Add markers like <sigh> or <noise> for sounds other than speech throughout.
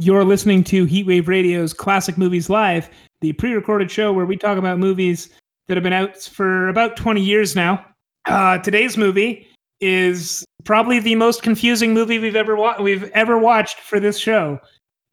You're listening to Heatwave Radio's Classic Movies Live, the pre recorded show where we talk about movies that have been out for about 20 years now. Uh, today's movie is probably the most confusing movie we've ever wa- we've ever watched for this show.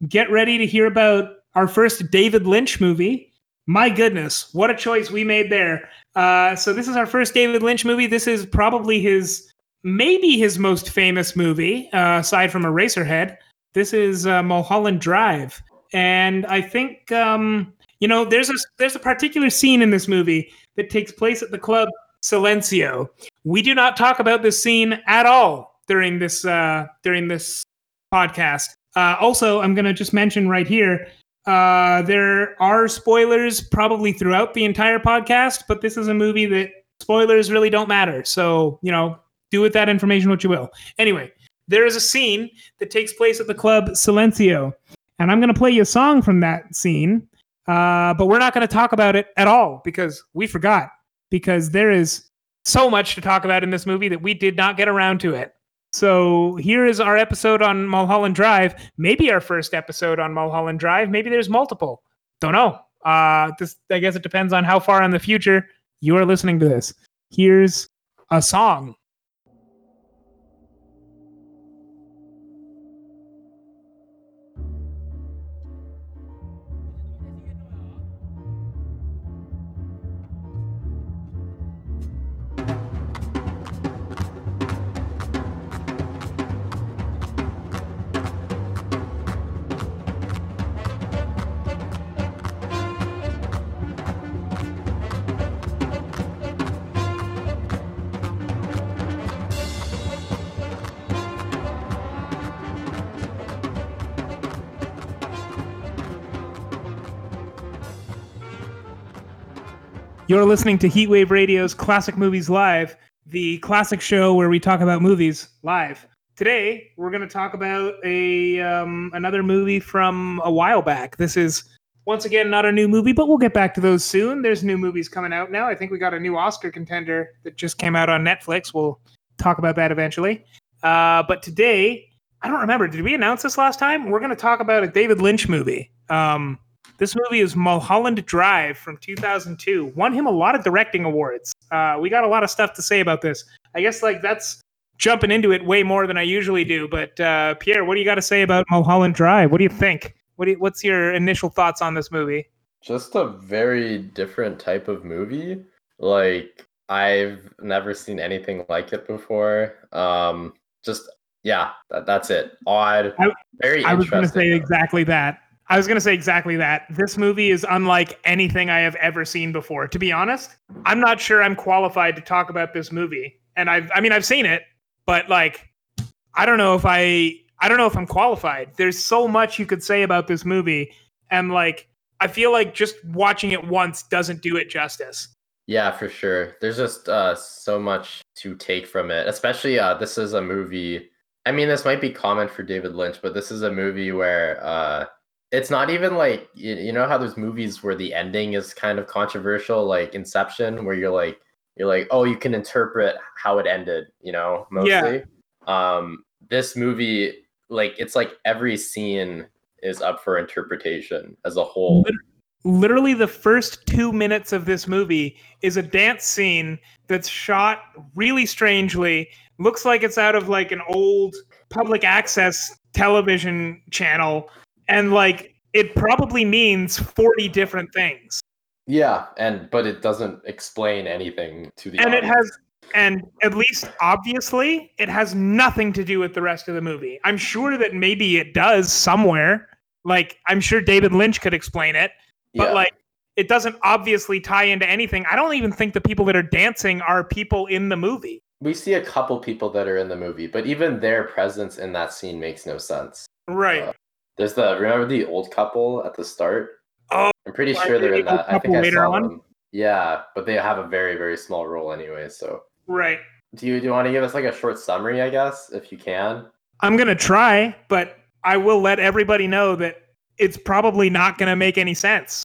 Get ready to hear about our first David Lynch movie. My goodness, what a choice we made there. Uh, so this is our first David Lynch movie. This is probably his maybe his most famous movie uh, aside from Eraserhead. This is uh, Mulholland Drive, and I think um, you know there's a there's a particular scene in this movie that takes place at the club Silencio. We do not talk about this scene at all during this uh, during this podcast. Uh, also, I'm going to just mention right here uh, there are spoilers probably throughout the entire podcast, but this is a movie that spoilers really don't matter. So you know, do with that information what you will. Anyway, there is a scene that takes place at the club Silencio, and I'm going to play you a song from that scene. Uh, but we're not going to talk about it at all because we forgot. Because there is so much to talk about in this movie that we did not get around to it. So here is our episode on Mulholland Drive. Maybe our first episode on Mulholland Drive. Maybe there's multiple. Don't know. Uh, this I guess it depends on how far in the future you are listening to this. Here's a song You're listening to Heatwave Radio's Classic Movies Live, the classic show where we talk about movies live. Today, we're going to talk about a um, another movie from a while back. This is once again not a new movie, but we'll get back to those soon. There's new movies coming out now. I think we got a new Oscar contender that just came out on Netflix. We'll talk about that eventually. Uh, but today, I don't remember. Did we announce this last time? We're going to talk about a David Lynch movie. Um, this movie is Mulholland Drive from 2002. Won him a lot of directing awards. Uh, we got a lot of stuff to say about this. I guess like that's jumping into it way more than I usually do. But uh, Pierre, what do you got to say about Mulholland Drive? What do you think? What do you, what's your initial thoughts on this movie? Just a very different type of movie. Like I've never seen anything like it before. Um, just yeah, that, that's it. Odd, I, very. I was going to say exactly that. I was going to say exactly that. This movie is unlike anything I have ever seen before. To be honest, I'm not sure I'm qualified to talk about this movie. And I've, I mean, I've seen it, but like, I don't know if I, I don't know if I'm qualified. There's so much you could say about this movie. And like, I feel like just watching it once doesn't do it justice. Yeah, for sure. There's just uh, so much to take from it, especially uh, this is a movie. I mean, this might be common for David Lynch, but this is a movie where uh, it's not even like you, know how there's movies where the ending is kind of controversial like inception where you're like you're like oh you can interpret how it ended you know mostly yeah. um this movie like it's like every scene is up for interpretation as a whole literally the first two minutes of this movie is a dance scene that's shot really strangely looks like it's out of like an old public access television channel and like it probably means 40 different things. Yeah and but it doesn't explain anything to the and audience. it has and at least obviously it has nothing to do with the rest of the movie. I'm sure that maybe it does somewhere. Like i'm sure david lynch could explain it but yeah. like it doesn't obviously tie into anything. I don't even think the people that are dancing are people in the movie. We see a couple people that are in the movie but even their presence in that scene makes no sense. Right. Uh, there's the remember the old couple at the start. Oh, I'm pretty sure they're in that. I think I saw on? them. Yeah, but they have a very very small role anyway. So right. Do you do you want to give us like a short summary? I guess if you can. I'm gonna try, but I will let everybody know that it's probably not gonna make any sense.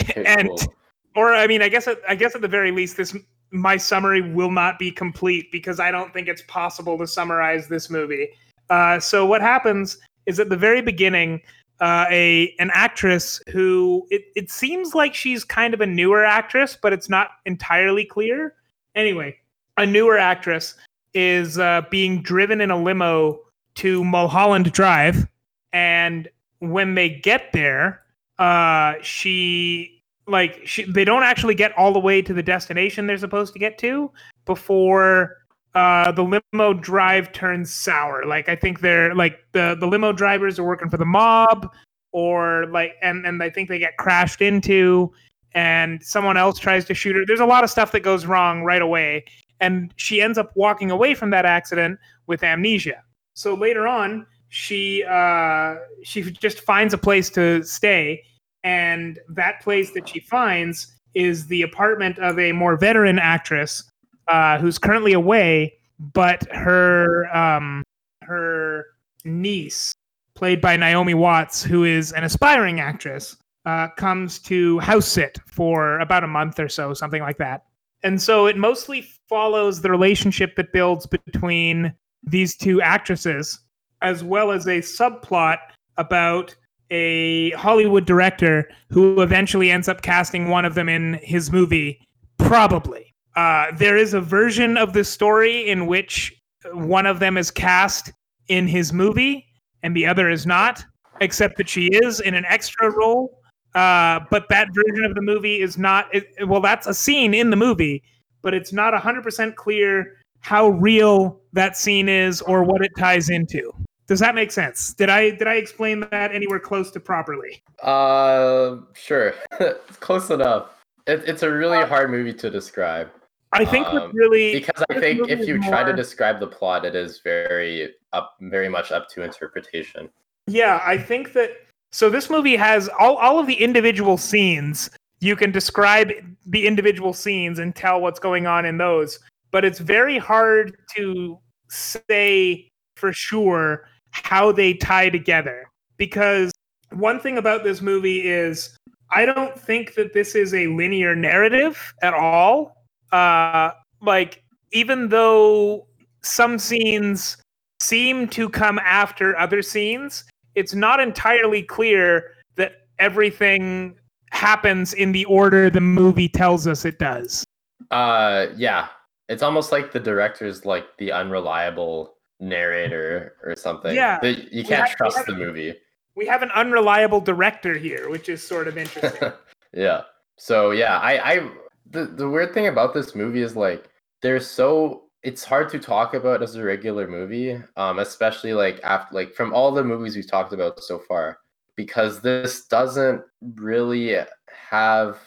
Okay, <laughs> and cool. or I mean, I guess at, I guess at the very least, this my summary will not be complete because I don't think it's possible to summarize this movie. Uh, so what happens is at the very beginning, uh, a an actress who it, it seems like she's kind of a newer actress, but it's not entirely clear. Anyway, a newer actress is uh, being driven in a limo to Mulholland Drive, and when they get there, uh, she like she, they don't actually get all the way to the destination they're supposed to get to before uh, the limo drive turns sour. Like I think they're like the the limo drivers are working for the mob, or like and and I think they get crashed into, and someone else tries to shoot her. There's a lot of stuff that goes wrong right away, and she ends up walking away from that accident with amnesia. So later on, she uh, she just finds a place to stay, and that place that she finds is the apartment of a more veteran actress uh, who's currently away, but her um, her niece, played by Naomi Watts, who is an aspiring actress, uh, comes to house sit for about a month or so, something like that. And so it mostly follows the relationship that builds between these two actresses, as well as a subplot about a Hollywood director who eventually ends up casting one of them in his movie, probably. Uh, there is a version of the story in which one of them is cast in his movie and the other is not, except that she is in an extra role. Uh, but that version of the movie is not, it, well, that's a scene in the movie, but it's not 100% clear how real that scene is or what it ties into. Does that make sense? Did I did I explain that anywhere close to properly? Uh, sure, <laughs> close enough. It, it's a really hard movie to describe. I think um, really because I think if you more... try to describe the plot, it is very up, very much up to interpretation. Yeah, I think that. So this movie has all all of the individual scenes. You can describe the individual scenes and tell what's going on in those, but it's very hard to say for sure how they tie together because one thing about this movie is I don't think that this is a linear narrative at all uh, like even though some scenes seem to come after other scenes, it's not entirely clear that everything happens in the order the movie tells us it does. Uh, yeah, it's almost like the director's like the unreliable narrator or something. Yeah, the, you can't have, trust the movie. We have an unreliable director here, which is sort of interesting. <laughs> yeah. So yeah, I I the the weird thing about this movie is like there's so it's hard to talk about as a regular movie, um, especially like after like from all the movies we've talked about so far, because this doesn't really have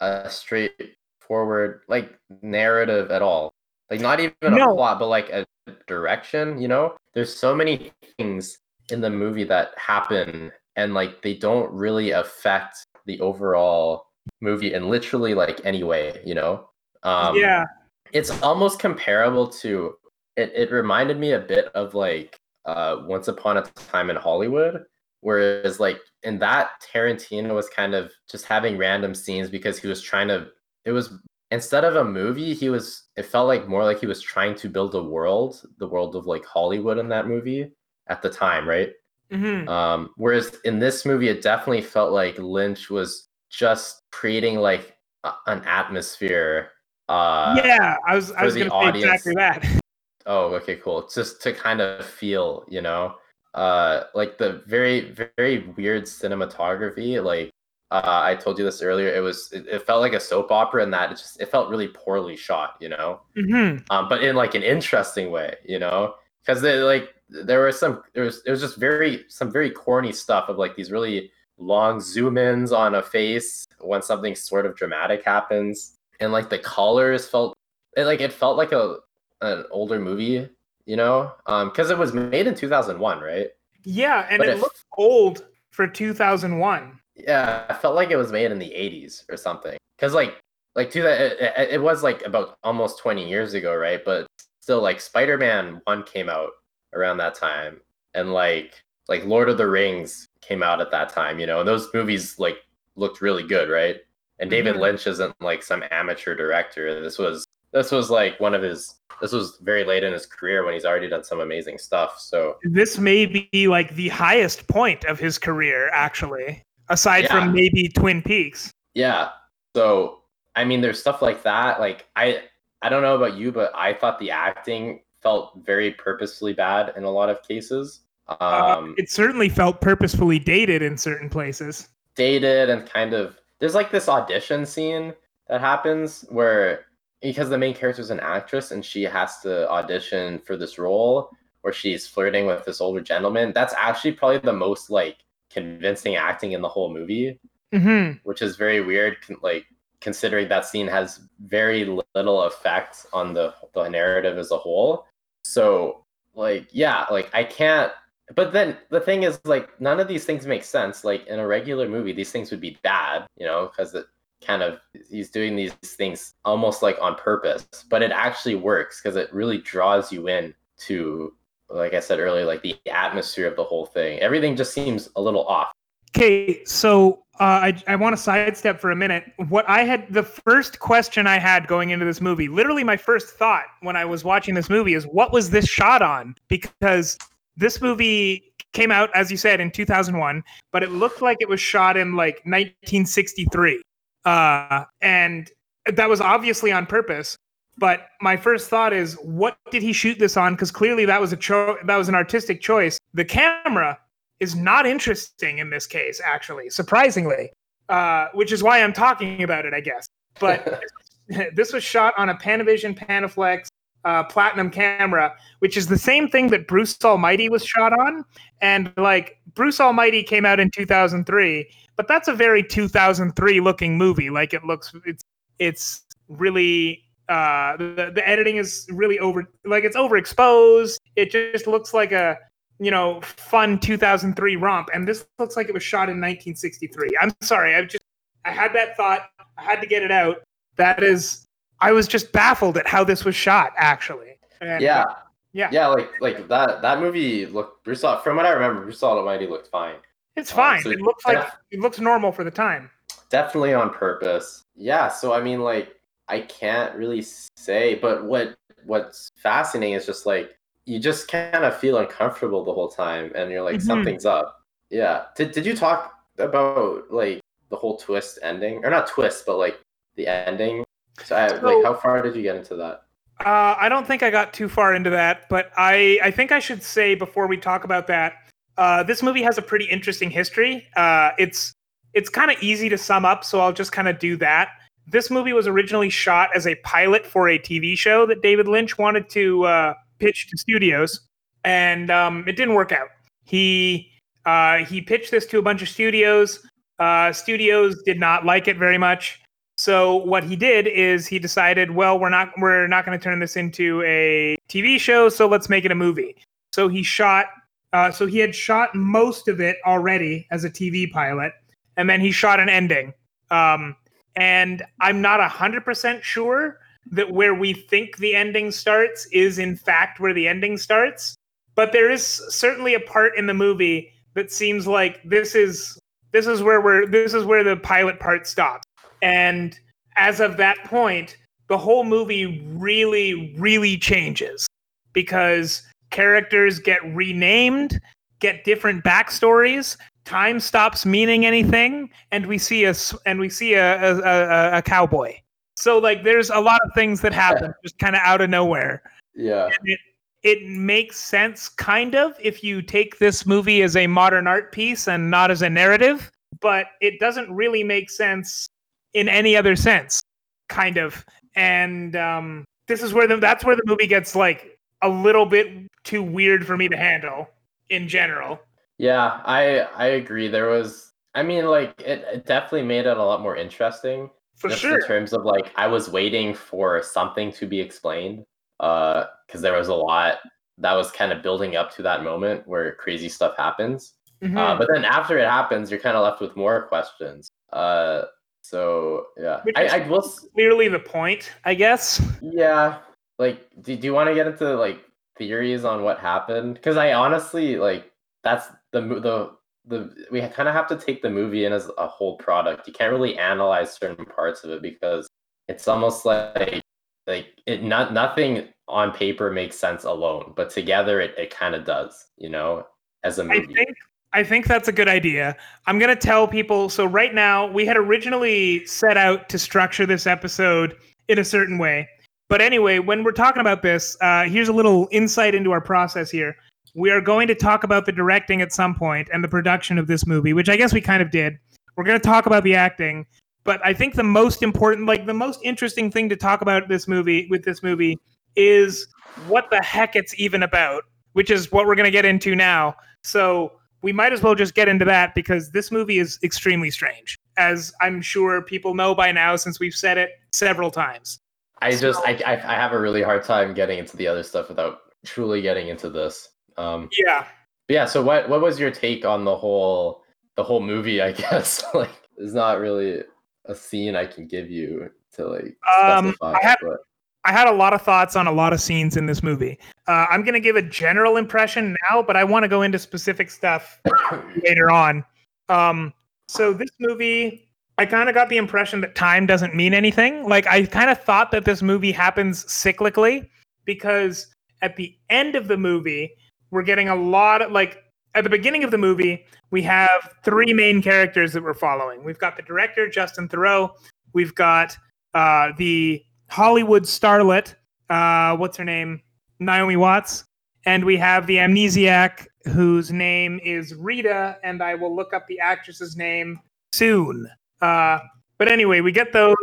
a straightforward like narrative at all. Like not even no. a plot, but like a direction. You know, there's so many things in the movie that happen, and like they don't really affect the overall movie in literally like any way, you know? Um, yeah. It's almost comparable to it, it reminded me a bit of like uh, Once Upon a Time in Hollywood, whereas like in that Tarantino was kind of just having random scenes because he was trying to it was instead of a movie, he was it felt like more like he was trying to build a world, the world of like Hollywood in that movie at the time, right? Mm-hmm. Um, whereas in this movie, it definitely felt like Lynch was just creating like a, an atmosphere. Uh, yeah, I was I was going to say exactly that. <laughs> Oh, okay, cool. Just to kind of feel, you know, uh, like the very very weird cinematography. Like uh, I told you this earlier, it was it, it, felt like a soap opera, and that it just it felt really poorly shot, you know. Mm-hmm. Um, but in like an interesting way, you know, because they like there were some there was it was just very some very corny stuff of like these really long zoom ins on a face when something sort of dramatic happens. And like the colors felt it, like it felt like a an older movie, you know? Um because it was made in 2001, right? Yeah, and but it, it looked old for 2001. Yeah, I felt like it was made in the 80s or something. Cuz like like to that it, it was like about almost 20 years ago, right? But still like Spider-Man 1 came out around that time and like like Lord of the Rings came out at that time, you know, and those movies like looked really good, right? And David mm-hmm. Lynch isn't like some amateur director. This was this was like one of his. This was very late in his career when he's already done some amazing stuff. So This may be like the highest point of his career, actually, aside Yeah. from maybe Twin Peaks. yeah, so I mean, there's stuff like that. Like I, I don't know about you, but I thought the acting felt very purposefully bad in a lot of cases. Um, Uh, it certainly felt purposefully dated in certain places. dated and kind of there's like this audition scene that happens where because the main character is an actress and she has to audition for this role where she's flirting with this older gentleman that's actually probably the most like convincing acting in the whole movie hmm which is very weird like considering that scene has very little effect on the the narrative as a whole so like yeah like i can't but then the thing is like none of these things make sense like in a regular movie these things would be bad you know because it kind of he's doing these things almost like on purpose but it actually works because it really draws you in to like i said earlier like the atmosphere of the whole thing everything just seems a little off Okay, so uh, I, I want to sidestep for a minute. What I had, the first question I had going into this movie, literally my first thought when I was watching this movie is what was this shot on? Because this movie came out, as you said, in 2001, but it looked like it was shot in like 1963. Uh, and that was obviously on purpose. But my first thought is, what did he shoot this on? Because clearly that was a cho- that was an artistic choice. The camera is not interesting in this case, actually, surprisingly, uh, which is why I'm talking about it, I guess. But <laughs> this was shot on a Panavision Panaflex uh, platinum camera, which is the same thing that Bruce Almighty was shot on. And like Bruce Almighty came out in 2003, but that's a very 2003 looking movie. Like it looks, it's it's really uh the, the editing is really over like it's overexposed it just looks like a you know, fun 2003 romp, and this looks like it was shot in 1963. I'm sorry, I just I had that thought, I had to get it out. That is, I was just baffled at how this was shot, actually. And, yeah yeah, yeah like like that that movie looked bruce Al- from what i remember bruce almighty looked fine it's Uh, fine. so it looks like yeah. it looks normal for the time. definitely on purpose yeah so i mean like i can't really say but what what's fascinating is just like you just kind of feel uncomfortable the whole time and you're like Mhm. something's up yeah did, did you talk about like the whole twist ending or not twist but like the ending so, I, So- like how far did you get into that Uh, I don't think I got too far into that, but I, I think I should say before we talk about that, uh, this movie has a pretty interesting history. Uh, it's it's kind of easy to sum up, so I'll just kind of do that. This movie was originally shot as a pilot for a TV show that David Lynch wanted to uh, pitch to studios, and um, it didn't work out. He uh, he pitched this to a bunch of studios. Uh, studios did not like it very much. So what he did is he decided, well, we're not we're not going to turn this into a TV show, so let's make it a movie. So he shot uh, so he had shot most of it already as a TV pilot, and then he shot an ending. Um, and I'm not hundred percent sure that where we think the ending starts is in fact where the ending starts. But there is certainly a part in the movie that seems like this is this is where we're this is where the pilot part stops. And as of that point, the whole movie really, really changes because characters get renamed, get different backstories, time stops meaning anything, and we see a and we see a a, a, a cowboy. So like, there's a lot of things that happen just kind of out of nowhere. Yeah. It it makes sense kind of if you take this movie as a modern art piece and not as a narrative but it doesn't really make sense in any other sense kind of and um this is where the that's where the movie gets like a little bit too weird for me to handle in general Yeah, I I agree. There was, I mean, like it, it definitely made it a lot more interesting. for just sure in terms of like I was waiting for something to be explained, uh, because there was a lot that was kind of building up to that moment where crazy stuff happens. Mhm. Uh, but then after it happens, you're kind of left with more questions. Uh, so yeah, Which I, I will. clearly the point i guess Yeah, like, do, do you want to get into like theories on what happened? Because I honestly like that's the the the we kind of have to take the movie in as a whole product. You can't really analyze certain parts of it because it's almost like like it not nothing on paper makes sense alone, but together it, it kind of does, you know, as a movie. I think I think that's a good idea. I'm going to tell people so right now we had originally set out to structure this episode in a certain way. But anyway, when we're talking about this, uh, here's a little insight into our process here. We are going to talk about the directing at some point and the production of this movie, which I guess we kind of did. We're going to talk about the acting, but I think the most important, like the most interesting thing to talk about this movie with this movie is what the heck it's even about, which is what we're going to get into now. So we might as well just get into that because this movie is extremely strange, as I'm sure people know by now since we've said it several times. I just I I have a really hard time getting into the other stuff without truly getting into this. Um, yeah. yeah. So what what was your take on the whole the whole movie? I <laughs> guess like there's not really a scene I can give you to like um, I had, but. I had a lot of thoughts on a lot of scenes in this movie. Uh, I'm going to give a general impression now, but I want to go into specific stuff <coughs> later on. Um, so this movie, I kind of got the impression that time doesn't mean anything. Like I kind of thought that this movie happens cyclically because at the end of the movie, we're getting a lot of like at the beginning of the movie, we have three main characters that we're following. We've got the director Justin Theroux. We've got uh, the Hollywood starlet, uh, what's her name? Naomi Watts. And we have the amnesiac whose name is Rita, and I will look up the actress's name soon. Uh, but anyway, we get those,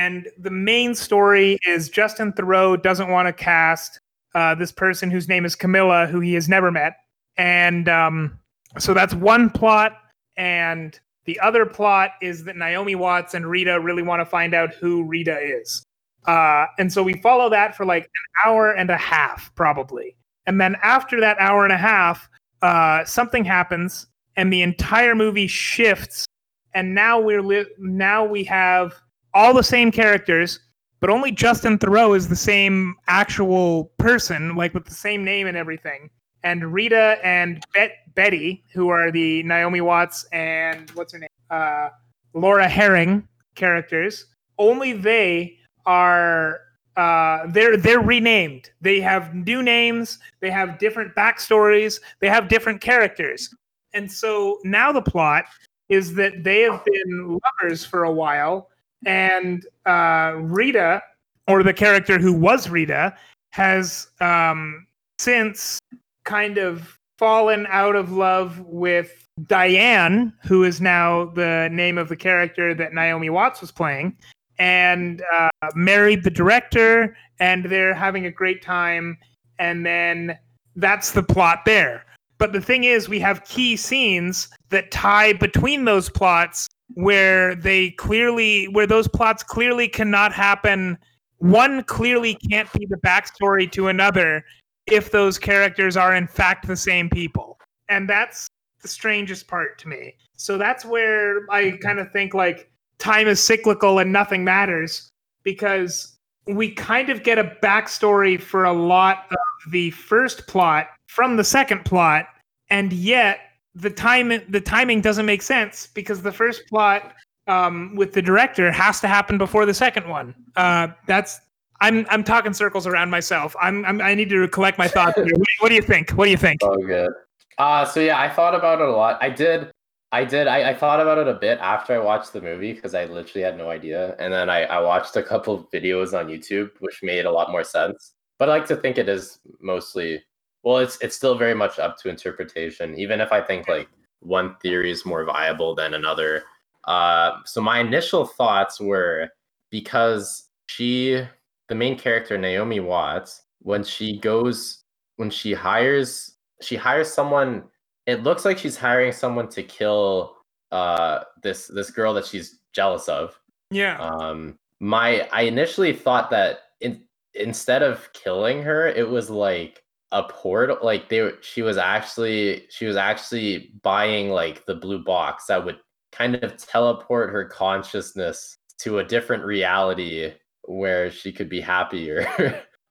and the main story is Justin Theroux doesn't want to cast uh, this person whose name is Camilla, who he has never met. And um, so that's one plot. And the other plot is that Naomi Watts and Rita really want to find out who Rita is. Uh, and so we follow that for like an hour and a half, probably. And then after that hour and a half, uh, something happens, and the entire movie shifts. And now we're li- now we have all the same characters, but only Justin Theroux is the same actual person, like with the same name and everything. And Rita and Bet- Betty, who are the Naomi Watts and what's her name, uh, Laura Harring characters, only they are uh, they're they're renamed. They have new names. They have different backstories. They have different characters. And so now the plot is that they have been lovers for a while, and uh, Rita, or the character who was Rita, has um, since kind of fallen out of love with Diane, who is now the name of the character that Naomi Watts was playing and uh, married the director, and they're having a great time. And then that's the plot there. But the thing is, we have key scenes that tie between those plots where they clearly, where those plots clearly cannot happen. One clearly can't be the backstory to another if those characters are in fact the same people. And that's the strangest part to me. So that's where I kind of think like time is cyclical and nothing matters because we kind of get a backstory for a lot of the first plot from the second plot, and yet the time the timing doesn't make sense because the first plot um, with the director has to happen before the second one. Uh, that's I'm I'm talking circles around myself. I'm, I'm i need to collect my thoughts. what, <laughs> what, do you think? What do you think? Oh, good. Uh, so yeah, I thought about it a lot. I did. I did. I, I thought about it a bit after I watched the movie because I literally had no idea. And then I, I watched a couple of videos on YouTube, which made a lot more sense. But I like to think it is mostly well, it's it's still very much up to interpretation, even if I think like one theory is more viable than another. Uh, so my initial thoughts were because she, the main character Naomi Watts, when she goes, when she hires, she hires someone it looks like she's hiring someone to kill uh this this girl that she's jealous of. Yeah. Um my I initially thought that in, instead of killing her, it was like a portal like they she was actually she was actually buying like the blue box that would kind of teleport her consciousness to a different reality where she could be happier <laughs>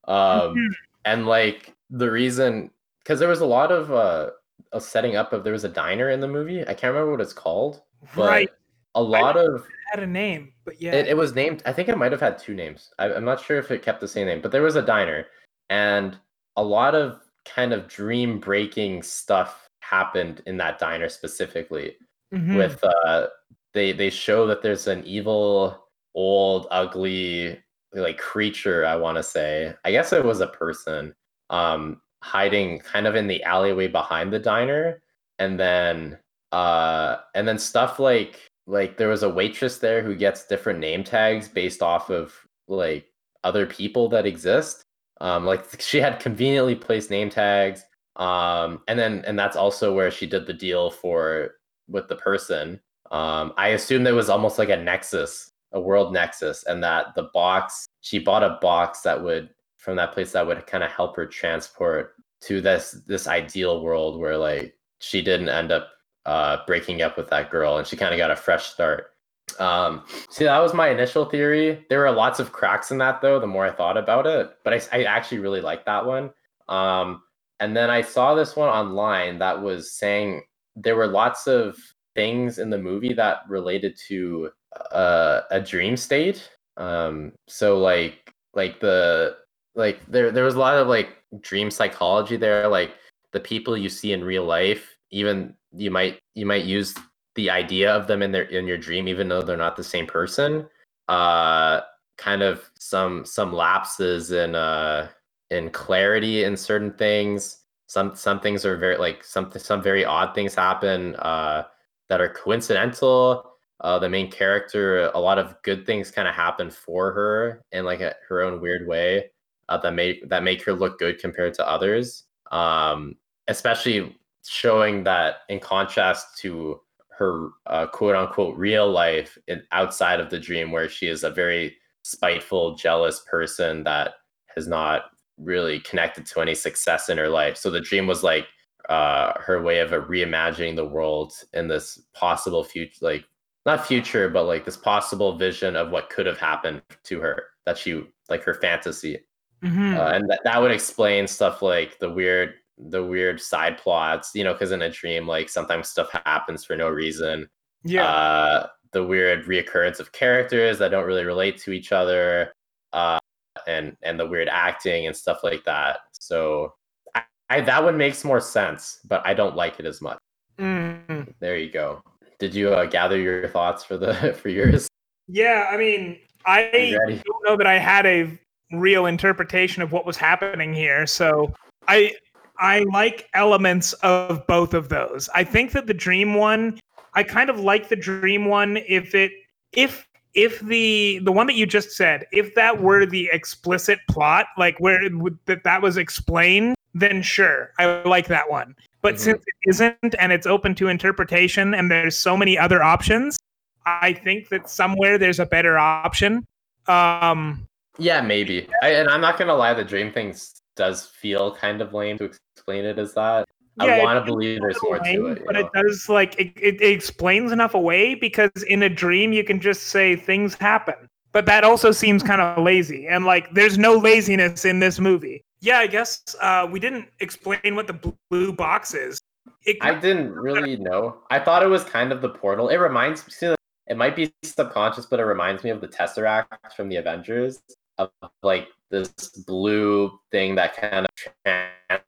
um mm-hmm. and like the reason because there was a lot of uh a setting up of there was a diner in the movie. I can't remember what it's called. right. a lot of It had a name, but yeah. it, it was named. I think it might have had two names. I, I'm not sure if it kept the same name, but there was a diner, and a lot of kind of dream breaking stuff happened in that diner specifically. Mhm. With uh, they they show that there's an evil, old, ugly like creature. I want to say. I guess it was a person. Um, hiding kind of in the alleyway behind the diner, and then uh, and then stuff like like there was a waitress there who gets different name tags based off of like other people that exist. Um like <laughs> she had conveniently placed name tags. Um and then and that's also where she did the deal for with the person. Um i assume there was almost like a nexus a world nexus and that the box she bought a box that would from that place that would kind of help her transport to this this ideal world where like she didn't end up uh breaking up with that girl and she kind of got a fresh start. Um see that was my initial theory. There were lots of cracks in that though the more i thought about it but i, I actually really liked that one. Um and then i saw this one online that was saying there were lots of things in the movie that related to uh, a dream state. Um so like like the like there there was a lot of like dream psychology there like the people you see in real life even you might you might use the idea of them in their in your dream even though they're not the same person. Uh kind of some some lapses in uh in clarity in certain things. Some some things are very like some some very odd things happen uh that are coincidental. Uh the main character a lot of good things kind of happen for her in like a, her own weird way uh, that make that make her look good compared to others. Um especially showing that in contrast to her uh, quote unquote real life in, outside of the dream where she is a very spiteful jealous person that has not really connected to any success in her life. So the dream was like uh, her way of reimagining the world in this possible future like not future but like this possible vision of what could have happened to her that she like her fantasy Mhm. uh, and that, that would explain stuff like the weird the weird side plots you know because in a dream like sometimes stuff happens for no reason yeah. uh the weird reoccurrence of characters that don't really relate to each other uh and and the weird acting and stuff like that so I, I that one makes more sense but i don't like it as much Mm. there you go did you uh, gather your thoughts for the <laughs> for yours Yeah, I mean, I don't know that I had a real interpretation of what was happening here. So I I like elements of both of those. I think that the dream one, I kind of like the dream one if it if if the the one that you just said, if that were the explicit plot, like where it would, that that was explained, then sure, I like that one. But Mhm. since it isn't and it's open to interpretation and there's so many other options, I think that somewhere there's a better option. Um, yeah maybe I, and i'm not gonna lie the dream thing does feel kind of lame to explain it as that Yeah, i want to believe there's more lame, to it but know? it does like it, it, it explains enough away because in a dream you can just say things happen. But that also seems kind of lazy, and like there's no laziness in this movie. Yeah, I guess uh, we didn't explain what the blue box is. It, I didn't really know. I thought it was kind of the portal. It reminds me. It might be subconscious, but it reminds me of the Tesseract from the Avengers, of like this blue thing that kind of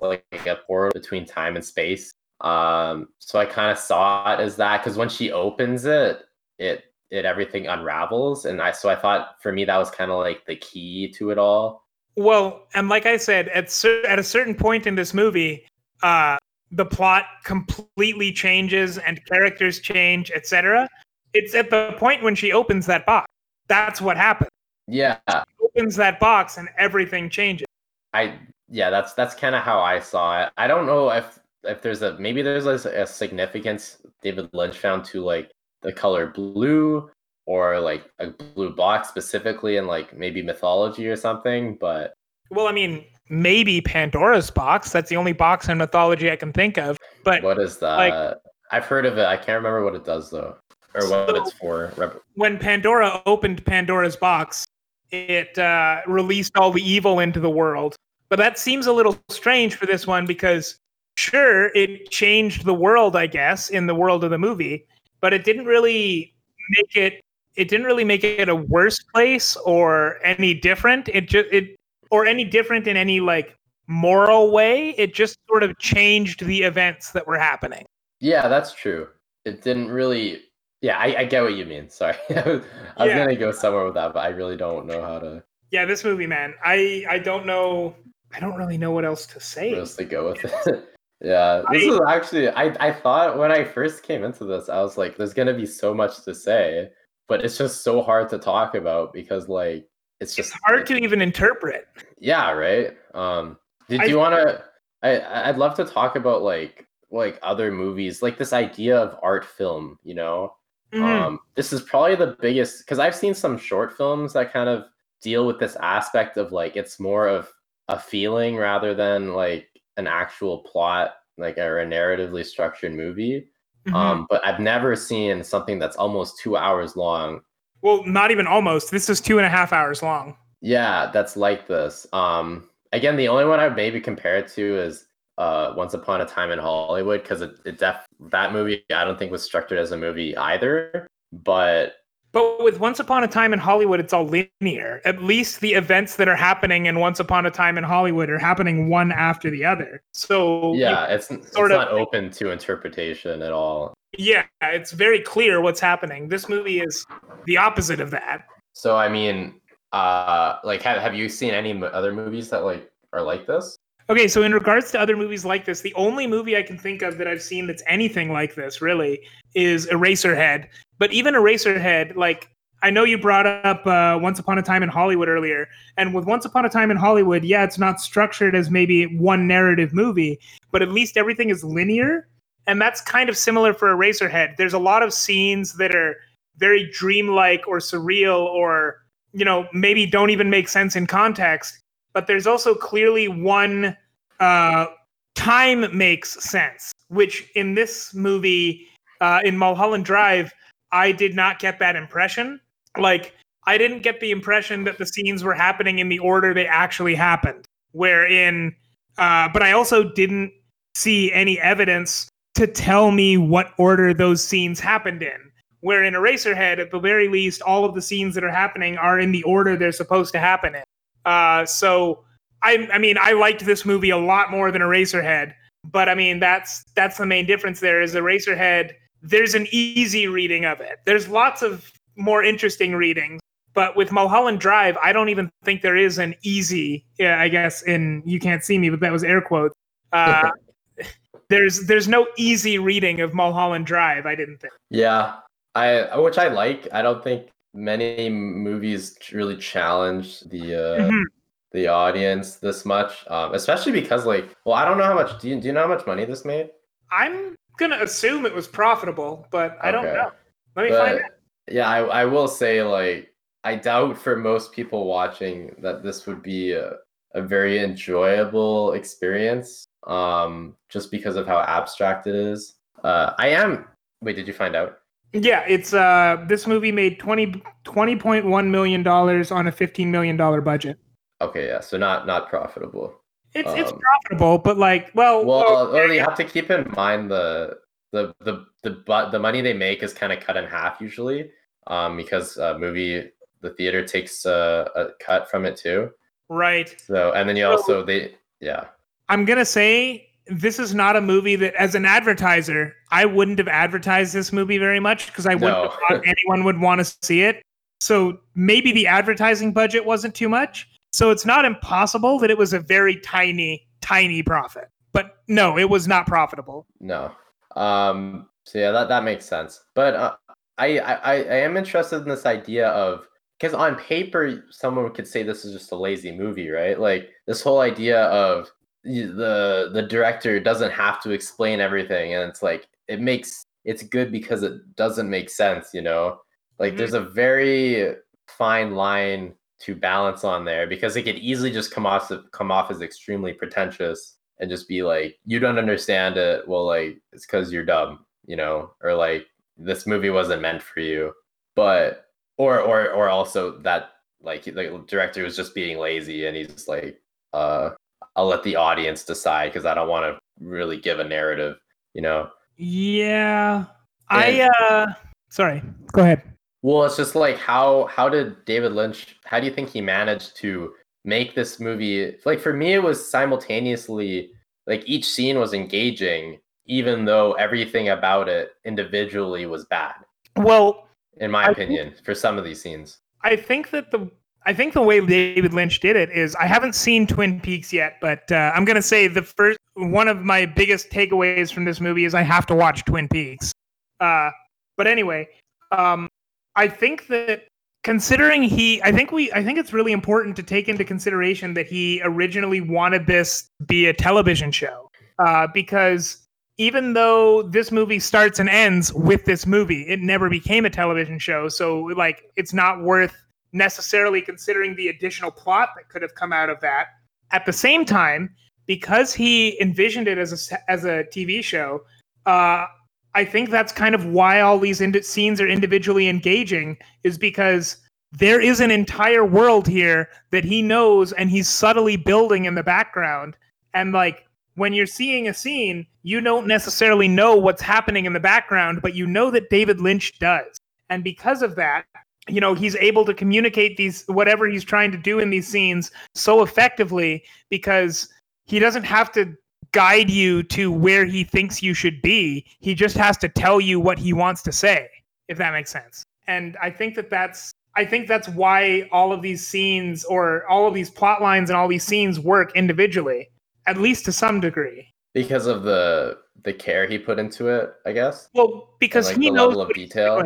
like a portal between time and space. Um, so I kind of saw it as that because when she opens it, it it everything unravels, and I so I thought for me that was kind of like the key to it all. Well, and like I said, at cer- at a certain point in this movie, uh, the plot completely changes and characters change, etc. It's at the point when she opens that box. That's what happens. Yeah, Opens that box and everything changes. I yeah, that's that's kind of how I saw it. I don't know if if there's a maybe there's a, a significance David Lynch found to like the color blue or like a blue box specifically in like maybe mythology or something. But Well, I mean, maybe Pandora's box. That's the only box in mythology I can think of. But what is that? like- I've heard of it. I can't remember what it does though, or what it's for. When Pandora opened Pandora's box, it uh, released all the evil into the world. But that seems a little strange for this one because, sure, it changed the world, I guess, in the world of the movie. but it didn't really make it it didn't really make it a worse place or any different. It just it or any different in any like moral way. It just sort of changed the events that were happening. Yeah, that's true. It didn't really. Yeah, I, I get what you mean. Sorry, <laughs> I was, I was Yeah. gonna go somewhere with that, but I really don't know how to Yeah, this movie, man. I I don't know. I don't really know what else to say. where else to go with it. <laughs> yeah, this I- is actually. I I thought when I first came into this, I was like, "There's gonna be so much to say," but it's just so hard to talk about because like it's just It's hard to even interpret. Yeah, right. Um, did I- you want to? I I'd love to talk about like like other movies, like this idea of art film. You know, Mhm. um, this is probably the biggest because I've seen some short films that kind of deal with this aspect of like it's more of a feeling rather than like an actual plot, like or a narratively structured movie. Mhm. Um, but I've never seen something that's almost two hours long well, not even almost. This is two and a half hours long. Yeah, that's like this. Um, again, the only one I would maybe compare it to is uh, Once Upon a Time in Hollywood because it, it def that movie I don't think was structured as a movie either. But But with Once Upon a Time in Hollywood, it's all linear. At least the events that are happening in Once Upon a Time in Hollywood are happening one after the other. So yeah, it's it's sort of- not open to interpretation at all. yeah, it's very clear what's happening. This movie is the opposite of that. So I mean, uh, like have have you seen any other movies that like are like this? Okay, so in regards to other movies like this, the only movie I can think of that I've seen that's anything like this really is Eraserhead. But even Eraserhead, like I know you brought up uh, Once Upon a Time in Hollywood earlier, and with Once Upon a Time in Hollywood, yeah, it's not structured as maybe one narrative movie, but at least everything is linear, and that's kind of similar for Eraserhead. There's a lot of scenes that are very dreamlike or surreal, or you know maybe don't even make sense in context but there's also clearly one uh, time makes sense, which in this movie, uh, in Mulholland Drive, I did not get that impression. Like, I didn't get the impression that the scenes were happening in the order they actually happened. Wherein, uh, but I also didn't see any evidence to tell me what order those scenes happened in. Where in Eraserhead, at the very least, all of the scenes that are happening are in the order they're supposed to happen in. Uh, so I, I mean, I liked this movie a lot more than Eraserhead, but I mean, that's that's the main difference. There is Eraserhead. There's an easy reading of it. There's lots of more interesting readings, but with Mulholland Drive, I don't even think there is an easy. Yeah, I guess in you can't see me, but that was air quotes. Uh, <laughs> there's there's no easy reading of Mulholland Drive. I didn't think. Yeah, I which I like. I don't think many movies really challenge the uh, Mhm. the audience this much, um, especially because like, well, I don't know how much. Do you, do you know how much money this made? I'm gonna assume it was profitable, but I don't know. Let me But find out. yeah, I I will say like I doubt for most people watching that this would be a, a very enjoyable experience. Um, just because of how abstract it is. Uh, I am. Wait, did you find out? Yeah, it's uh this movie made 20 20.1 million dollars on a 15 million dollar budget. Okay, yeah. So not not profitable. It's it's Um, profitable, but like, well, Well, oh, well, you have to keep in mind the the the the but the money they make is kind of cut in half usually, um, because uh, movie the theater takes a, a cut from it too. right. So and then you So- also they yeah I'm gonna say this is not a movie that, as an advertiser, I wouldn't have advertised this movie very much because I wouldn't No. have thought <laughs> anyone would want to see it. So maybe the advertising budget wasn't too much. So it's not impossible that it was a very tiny, tiny profit. But no, it was not profitable. no. Um. So yeah, that that makes sense. But uh, I, I I am interested in this idea of because on paper someone could say this is just a lazy movie, right? Like this whole idea of the the director doesn't have to explain everything, and it's like it makes it's good because it doesn't make sense, you know. Like Mhm. there's a very fine line to balance on there because it could easily just come off come off as extremely pretentious and just be like you don't understand it well like it's because you're dumb you know or like this movie wasn't meant for you but or or or also that like the director was just being lazy and he's like uh i'll let the audience decide because i don't want to really give a narrative you know Yeah. I uh sorry, go ahead. Well, it's just like how how did David Lynch? How do you think he managed to make this movie? Like for me, it was simultaneously like each scene was engaging, even though everything about it individually was bad. Well, in my I opinion, think, for some of these scenes, I think that the I think the way David Lynch did it is I haven't seen Twin Peaks yet, but uh, I'm gonna say the first one of my biggest takeaways from this movie is I have to watch Twin Peaks. Uh, but anyway, um, I think that considering he, I think we, I think it's really important to take into consideration that he originally wanted this to be a television show uh, because even though this movie starts and ends with this movie, it never became a television show. So like, it's not worth necessarily considering the additional plot that could have come out of that. At the same time, because he envisioned it as a as a TV show, uh, I think that's kind of why all these ind- scenes are individually engaging, is because there is an entire world here that he knows and he's subtly building in the background. And like when you're seeing a scene, you don't necessarily know what's happening in the background, but you know that David Lynch does. And because of that, you know he's able to communicate these whatever he's trying to do in these scenes so effectively because he doesn't have to guide you to where he thinks you should be. He just has to tell you what he wants to say if that makes sense. And i think that that's i think that's why all of these scenes or all of these plot lines and all these scenes work individually at least to some degree. Because of the the care he put into it i guess? Well because and, like, he knows level of detail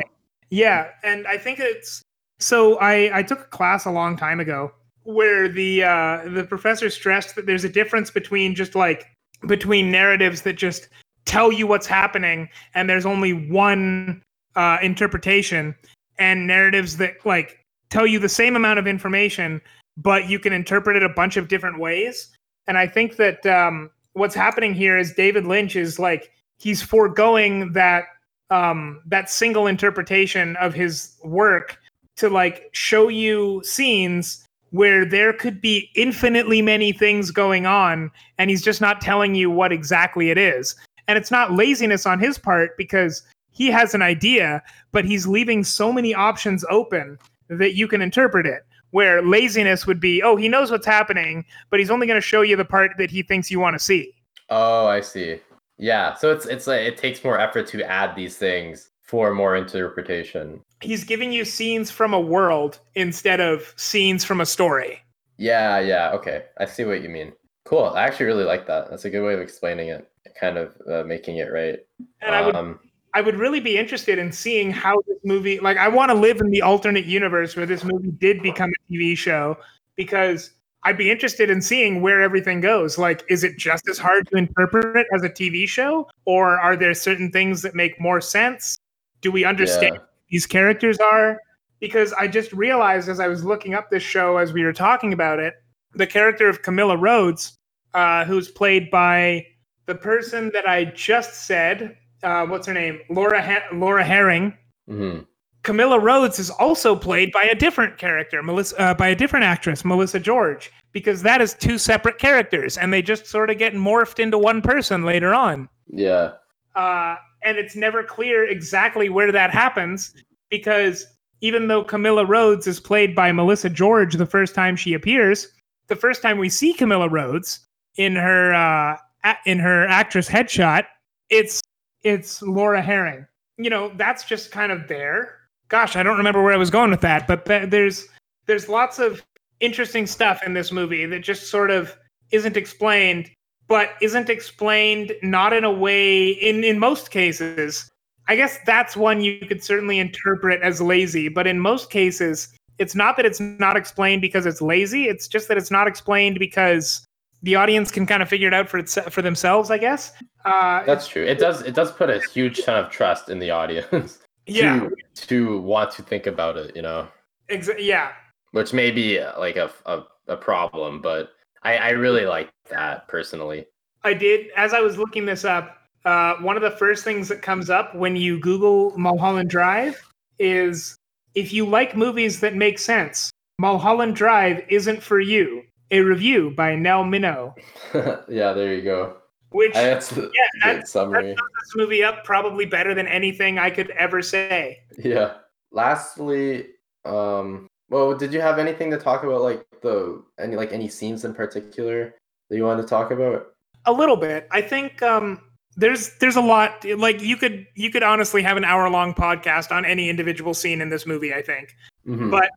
yeah, and I think it's so I I took a class a long time ago where the uh the professor stressed that there's a difference between just like between narratives that just tell you what's happening and there's only one uh interpretation and narratives that like tell you the same amount of information but you can interpret it a bunch of different ways. And i think that um what's happening here is david lynch is like he's foregoing that um, that single interpretation of his work to like show you scenes where there could be infinitely many things going on and he's just not telling you what exactly it is. And it's not laziness on his part because he has an idea but he's leaving so many options open that you can interpret it where laziness would be oh he knows what's happening but he's only going to show you the part that he thinks you want to see. Oh i see yeah, so it's it's like it takes more effort to add these things for more interpretation. He's giving you scenes from a world instead of scenes from a story. Yeah, yeah, okay. I see what you mean. Cool. I actually really like that. That's a good way of explaining it, kind of uh, making it right. And I would um, I would really be interested in seeing how this movie like I want to live in the alternate universe where this movie did become a TV show because I'd be interested in seeing where everything goes. Like, is it just as hard to interpret it as a TV show, or are there certain things that make more sense? Do we understand yeah. these characters are? Because I just realized as I was looking up this show as we were talking about it, the character of Camilla Rhodes, uh, who's played by the person that I just said, uh, what's her name, Laura ha- Laura Harring. Mm-hmm. Camilla Rhodes is also played by a different character, Melissa, uh, by a different actress, Melissa George, because that is two separate characters, and they just sort of get morphed into one person later on. Yeah. Uh, and it's never clear exactly where that happens, because even though Camilla Rhodes is played by Melissa George the first time she appears, the first time we see Camilla Rhodes in her uh, a- in her actress headshot, it's it's Laura Harring. You know, that's just kind of there gosh, I don't remember where I was going with that, but there's there's lots of interesting stuff in this movie that just sort of isn't explained, but isn't explained not in a way in in most cases. I guess that's one you could certainly interpret as lazy, but in most cases, it's not that it's not explained because it's lazy. It's just that it's not explained because the audience can kind of figure it out for its, for themselves. I guess. Uh, That's true. It does. It does put a huge ton of trust in the audience yeah. to, to want to think about it you know? Exa- yeah. Which may be uh, like a, a, a problem but I, I really like that personally. I did as i was looking this up uh, one of the first things that comes up when you google mulholland drive is if you like movies that make sense mulholland drive isn't for you. A review by nell minow. <laughs> Yeah there you go Which That's the Yeah, good summary. that sums this movie up probably better than anything I could ever say. Yeah. Lastly, um, well, did you have anything to talk about, like the any like any scenes in particular that you wanted to talk about? A little bit. I think um, there's there's a lot. Like you could you could honestly have an hour long podcast on any individual scene in this movie. I think. Mhm. But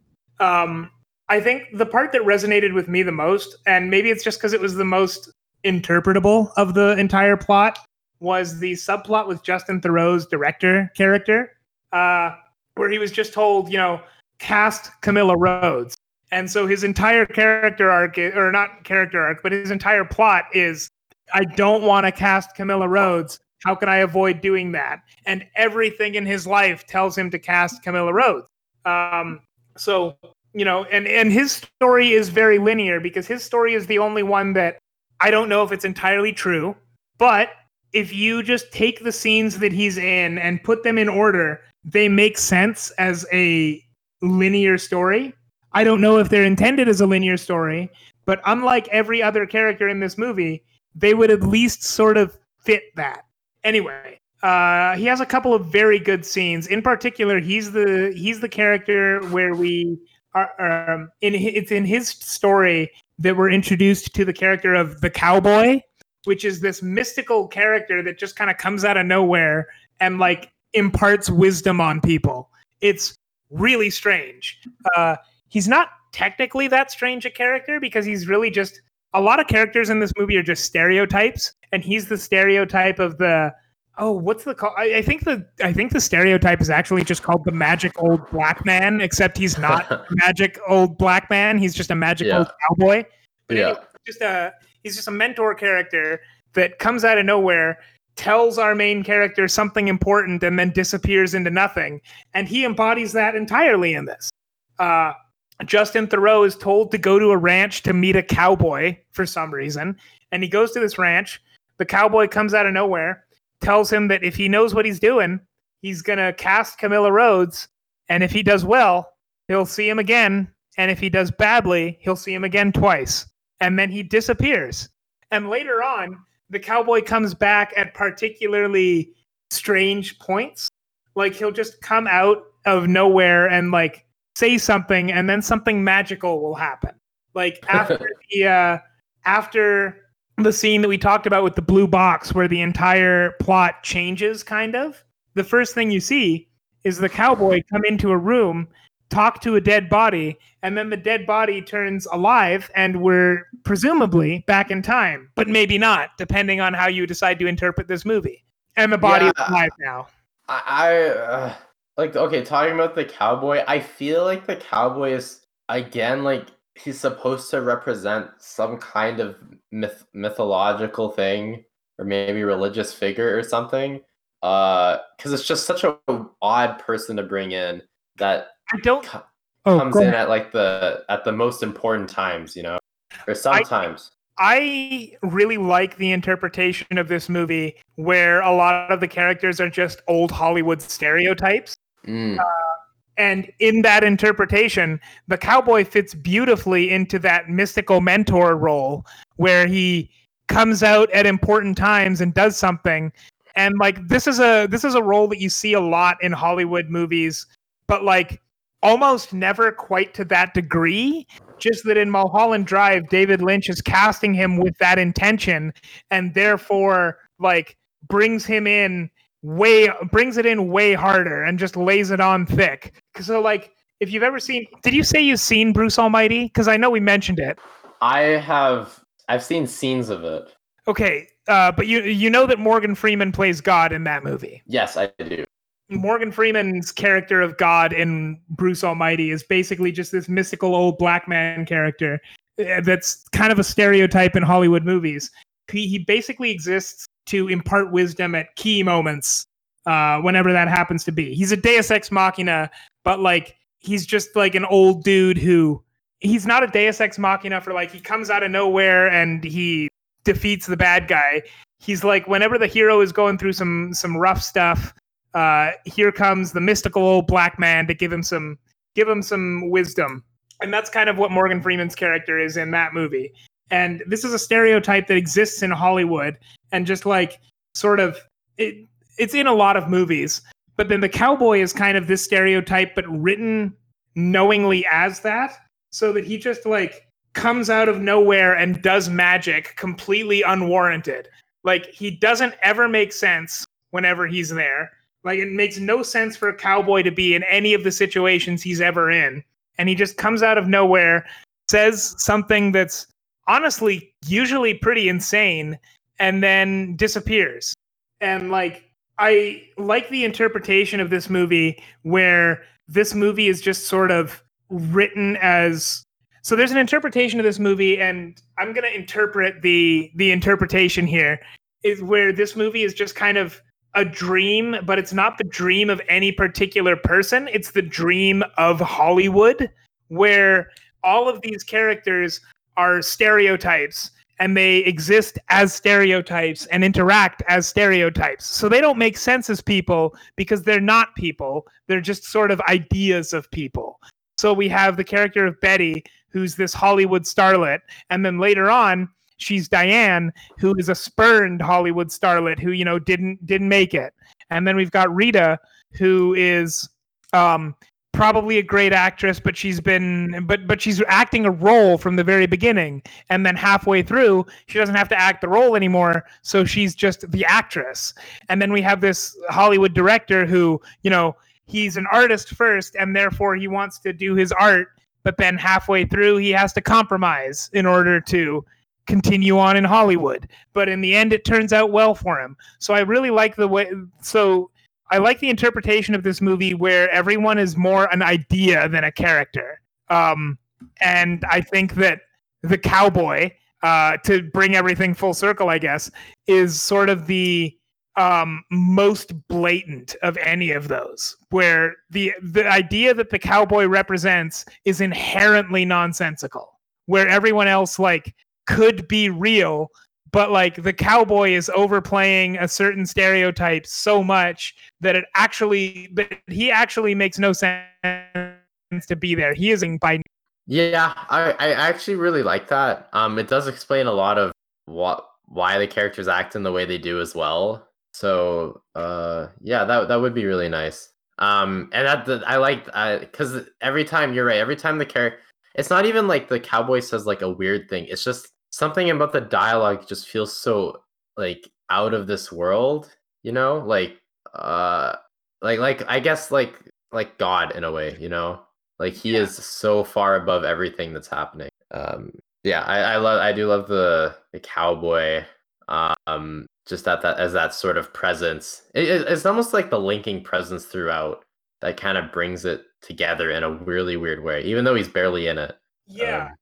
um, I think the part that resonated with me the most, and maybe it's just because it was the most interpretable of the entire plot, was the subplot with Justin Theroux's director character, uh, where he was just told, you know, cast Camilla Rhodes. And so his entire character arc, or not character arc, but his entire plot is I don't want to cast Camilla Rhodes. How can I avoid doing that? And everything in his life tells him to cast Camilla Rhodes. Um, so you know, and and his story is very linear because his story is the only one that I don't know if it's entirely true, but if you just take the scenes that he's in and put them in order, they make sense as a linear story. I don't know if they're intended as a linear story, but unlike every other character in this movie, they would at least sort of fit that. Anyway, uh, he has a couple of very good scenes. In particular, he's the he's the character where we are um, in. It's in his story that we're introduced to the character of the cowboy, which is this mystical character that just kind of comes out of nowhere and like imparts wisdom on people. It's really strange. Uh, he's not technically that strange a character because he's really just a lot of characters in this movie are just stereotypes, and he's the stereotype of the oh, what's the call? I, I think the I think the stereotype is actually just called the magic old black man, except he's not <laughs> magic old black man. He's just a magic Yeah. old cowboy. But Yeah. anyway, just a he's just a mentor character that comes out of nowhere, tells our main character something important, and then disappears into nothing. And he embodies that entirely in this. Uh, Justin Theroux is told to go to a ranch to meet a cowboy for some reason, and he goes to this ranch. The cowboy comes out of nowhere, tells him that if he knows what he's doing, he's gonna cast Camilla Rhodes, and if he does well, he'll see him again, and if he does badly, he'll see him again twice, and then he disappears. And later on, the cowboy comes back at particularly strange points. Like he'll just come out of nowhere and like say something, and then something magical will happen. Like <laughs> after the uh, after the scene that we talked about with the blue box, where the entire plot changes, kind of. The first thing you see is the cowboy come into a room, talk to a dead body, and then the dead body turns alive, and we're presumably back in time, but maybe not, depending on how you decide to interpret this movie. And the body is alive now. I, I uh, like okay, talking about the cowboy, I feel like the cowboy is again like he's supposed to represent some kind of myth- mythological thing or maybe religious figure or something. Uh, because it's just such a odd person to bring in that I don't. co- Oh, comes in at like the at the most important times, you know, or sometimes. I really like the interpretation of this movie where a lot of the characters are just old Hollywood stereotypes. Mm, And in that interpretation, the cowboy fits beautifully into that mystical mentor role where he comes out at important times and does something. And like this is a this is a role that you see a lot in Hollywood movies, but like almost never quite to that degree. Just that in Mulholland Drive, David Lynch is casting him with that intention and therefore like brings him in way brings it in way harder and just lays it on thick. So like if you've ever seen did you say you've seen Bruce Almighty? Because I know we mentioned it. I have I've seen scenes of it. Okay, uh, but you you know that Morgan Freeman plays God in that movie. Yes, I do. Morgan Freeman's character of God in Bruce Almighty is basically just this mystical old black man character uh, that's kind of a stereotype in Hollywood movies. He, he basically exists to impart wisdom at key moments uh, whenever that happens to be. He's a deus ex machina, but like he's just like an old dude who he's not a deus ex machina for like he comes out of nowhere and he defeats the bad guy. He's like whenever the hero is going through some some rough stuff, uh, here comes the mystical old black man to give him some give him some wisdom, and that's kind of what Morgan Freeman's character is in that movie. And this is a stereotype that exists in Hollywood and just like sort of it, it's in a lot of movies. But then the cowboy is kind of this stereotype, but written knowingly as that, so that he just like comes out of nowhere and does magic completely unwarranted. Like he doesn't ever make sense whenever he's there. Like it makes no sense for a cowboy to be in any of the situations he's ever in. And he just comes out of nowhere, says something that's honestly usually pretty insane, and then disappears. And like I like the interpretation of this movie where this movie is just sort of written as so there's an interpretation of this movie and i'm going to interpret the the interpretation here is where this movie is just kind of a dream but it's not the dream of any particular person it's the dream of hollywood where all of these characters are stereotypes and they exist as stereotypes and interact as stereotypes. So they don't make sense as people because they're not people. They're just sort of ideas of people. So we have the character of Betty, who's this Hollywood starlet. And then later on, she's Diane, who is a spurned Hollywood starlet who, you know, didn't didn't make it. And then we've got Rita, who is um probably a great actress but she's been but but she's acting a role from the very beginning. And then halfway through she doesn't have to act the role anymore so she's just the actress. And then we have this hollywood director who you know he's an artist first and therefore he wants to do his art but then halfway through he has to compromise in order to continue on in hollywood. But in the end it turns out well for him. So i really like the way so I like the interpretation of this movie where everyone is more an idea than a character. Um, and I think that the cowboy, uh, to bring everything full circle, I guess, is sort of the um, most blatant of any of those, where the the idea that the cowboy represents is inherently nonsensical, where everyone else like could be real, but like the cowboy is overplaying a certain stereotype so much that it actually that he actually makes no sense to be there. He isn't by Yeah, I, I actually really like that. Um it does explain a lot of what why the characters act in the way they do as well. So uh yeah, that that would be really nice. Um and that I like because every time you're right, every time the character it's not even like the cowboy says like a weird thing. It's just something about the dialogue just feels so like out of this world, you know? Like uh like like I guess like like God in a way, you know? Like he yeah. is so far above everything that's happening. Um yeah, I, I love I do love the the cowboy um just that that as that sort of presence. It, it's almost like the linking presence throughout that kind of brings it together in a really weird way, even though he's barely in it. Yeah. Um,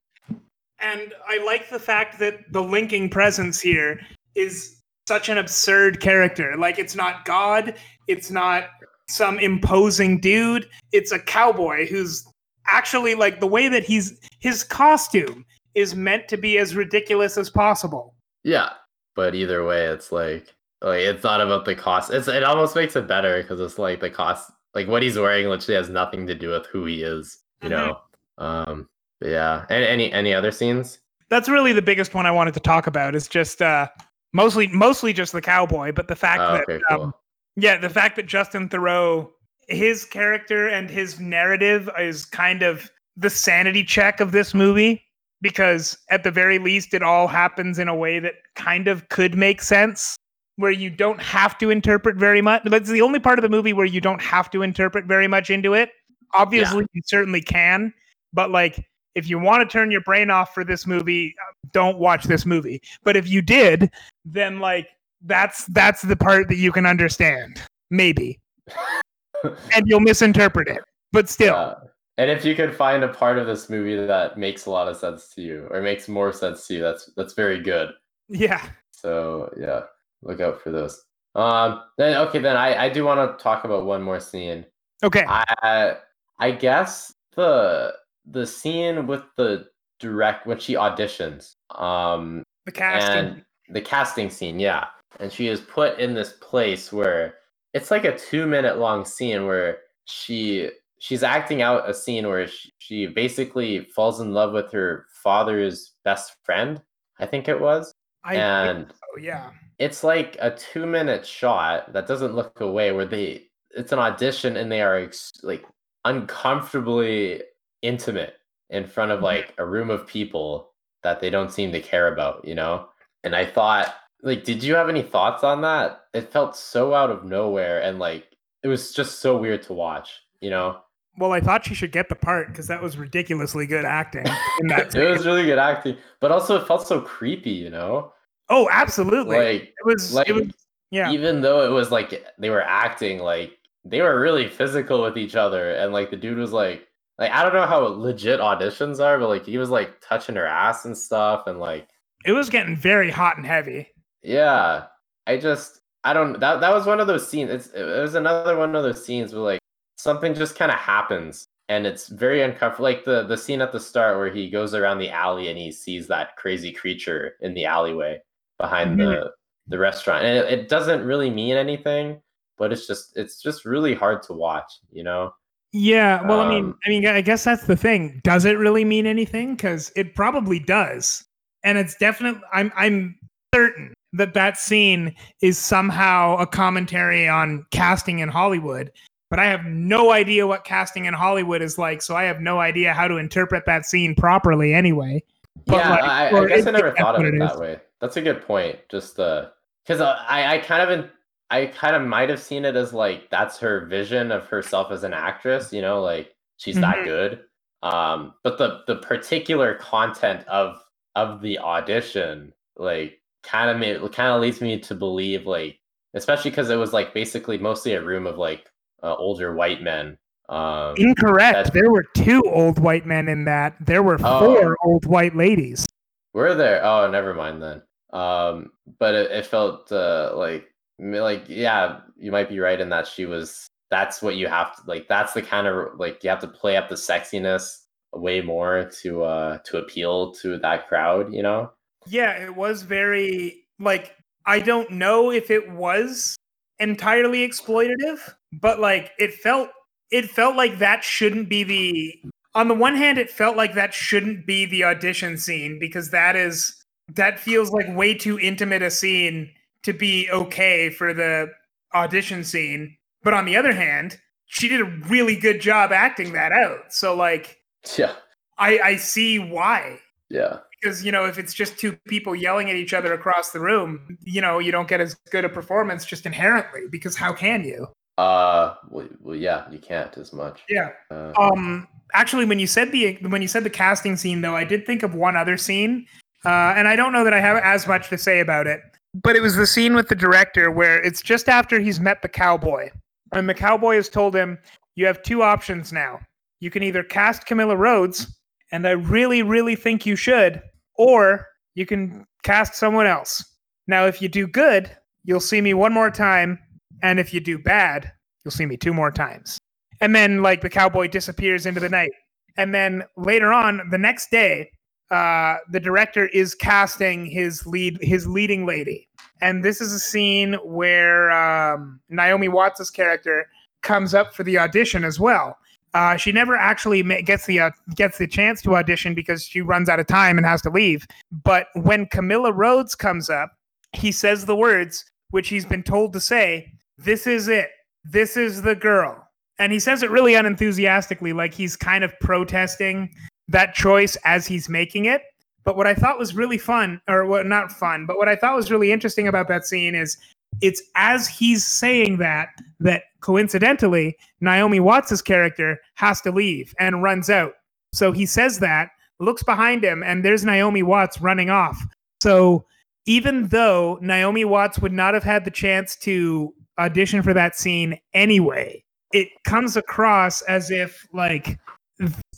and I like the fact that the linking presence here is such an absurd character. Like it's not God, it's not some imposing dude, it's a cowboy who's actually like the way that he's his costume is meant to be as ridiculous as possible. Yeah, but either way it's like like it's not about the cost. It's it almost makes it better because it's like the cost like what he's wearing literally has nothing to do with who he is, you mm-hmm. know. Um yeah. And any any other scenes? That's really the biggest one I wanted to talk about. Is just uh, mostly mostly just the cowboy, but the fact oh, that cool. um, yeah, the fact that Justin Theroux, his character and his narrative is kind of the sanity check of this movie because at the very least it all happens in a way that kind of could make sense where you don't have to interpret very much but it's the only part of the movie where you don't have to interpret very much into it obviously yeah. you certainly can but like if you want to turn your brain off for this movie, don't watch this movie. But if you did, then like that's that's the part that you can understand, maybe, <laughs> and you'll misinterpret it. But still. Yeah. And if you could find a part of this movie that makes a lot of sense to you, or makes more sense to you, that's that's very good. Yeah. So yeah, look out for those. Um. Then okay, then I I do want to talk about one more scene. Okay. I I guess the the scene with the direct when she auditions um the casting and the casting scene yeah and she is put in this place where it's like a two minute long scene where she she's acting out a scene where she, she basically falls in love with her father's best friend I think it was. I and oh yeah. it's like a two minute shot that doesn't look away where they it's an audition and they are ex- like uncomfortably intimate in front of Mhm. like a room of people that they don't seem to care about you know and i thought like did you have any thoughts on that it felt so out of nowhere and like it was just so weird to watch you know Well, I thought she should get the part because that was ridiculously good acting in that. <laughs> it was really good acting but also it felt so creepy you know oh, absolutely. like it was. like it was. Yeah. even though it was like they were acting like they were really physical with each other and like the dude was like like I don't know how legit auditions are but like he was like touching her ass and stuff and like It was getting very hot and heavy. yeah. I just I don't that that was one of those scenes it's it was another one of those scenes where like something just kind of happens and it's very uncomfortable like the the scene at the start where he goes around the alley and he sees that crazy creature in the alleyway behind the mm-hmm. the restaurant. And it, it doesn't really mean anything but it's just it's just really hard to watch you know Yeah. Well, I mean, Um, I mean, I guess that's the thing. Does it really mean anything? Because it probably does, and it's definitely. I'm. I'm certain that that scene is somehow a commentary on casting in Hollywood. But I have no idea what casting in Hollywood is like, so I have no idea how to interpret that scene properly. Anyway. But, yeah like, I, I guess i never thought of it it that way that's a good point just uh because i i kind of in, i kind of might have seen it as like that's her vision of herself as an actress you know like she's that Mhm. good um but the the particular content of of the audition like kind of made kind of leads me to believe like especially because it was like basically mostly a room of like uh, older white men um Incorrect. There were two old white men in that. There were Oh. four old white ladies. Were there? Oh, never mind then. Um, but it, it felt uh, like like yeah, you might be right in that she was. That's what you have to like. That's the kind of like you have to play up the sexiness way more to uh to appeal to that crowd. You know? Yeah, it was very like I don't know if it was entirely exploitative, but like it felt it felt like that shouldn't be the on the one hand it felt like that shouldn't be the audition scene because that is that feels like way too intimate a scene to be okay for the audition scene. But on the other hand, she did a really good job acting that out. So like Yeah, I I see why yeah, because you know if it's just two people yelling at each other across the room you know you don't get as good a performance just inherently because how can you uh, well, well yeah, you can't as much. yeah Uh, um actually when you said the when you said the casting scene though i did think of one other scene uh, and i don't know that i have as much to say about it but it was the scene with the director where it's just after he's met the cowboy. And the cowboy has told him you have two options now. You can either cast camilla rhodes and i really really think you should or you can cast someone else. Now if you do good you'll see me one more time and if you do bad you'll see me two more times. And then like the cowboy disappears into the night. And then later on the next day uh the director is casting his lead his leading lady and this is a scene where um naomi watts's character comes up for the audition as well uh, she never actually ma- gets the uh, gets the chance to audition because she runs out of time and has to leave. But when Camilla Rhodes comes up, he says the words which he's been told to say. This is it. This is the girl and he says it really unenthusiastically like he's kind of protesting that choice as he's making it. But what i thought was really fun or what not fun but what i thought was really interesting about that scene is it's as he's saying that that coincidentally naomi watts's character has to leave and runs out. So he says that looks behind him and there's naomi watts running off. So even though naomi watts would not have had the chance to audition for that scene anyway it comes across as if like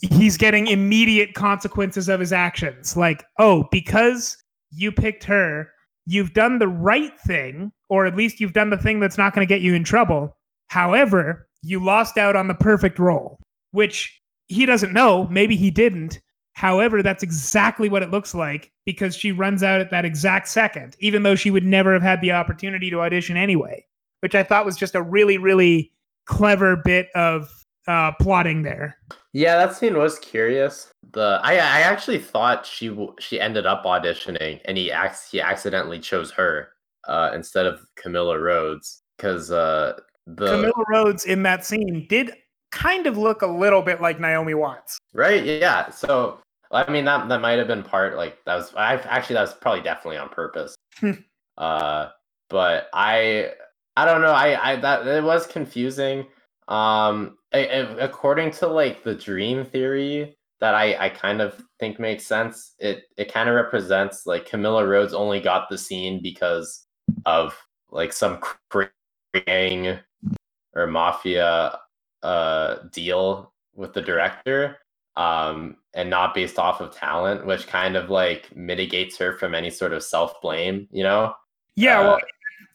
he's getting immediate consequences of his actions. Like oh because you picked her you've done the right thing or at least you've done the thing that's not going to get you in trouble. However you lost out on the perfect role which he doesn't know. Maybe he didn't. However that's exactly what it looks like because she runs out at that exact second even though she would never have had the opportunity to audition anyway which i thought was just a really really clever bit of uh, plotting there. Yeah, that scene was curious. The I I actually thought she she ended up auditioning, and he acts he accidentally chose her uh, instead of Camilla Rhodes because uh, the Camilla Rhodes in that scene did kind of look a little bit like Naomi Watts. right yeah. So I mean that that might have been part like that was I actually that was probably definitely on purpose. Hmm. <laughs> uh, but I I don't know I I that it was confusing. Um, according to like the dream theory that I I kind of think makes sense. It it kind of represents like Camilla Rhodes only got the scene because of like some gang or mafia uh deal with the director um and not based off of talent which kind of like mitigates her from any sort of self-blame you know Yeah, Uh, well,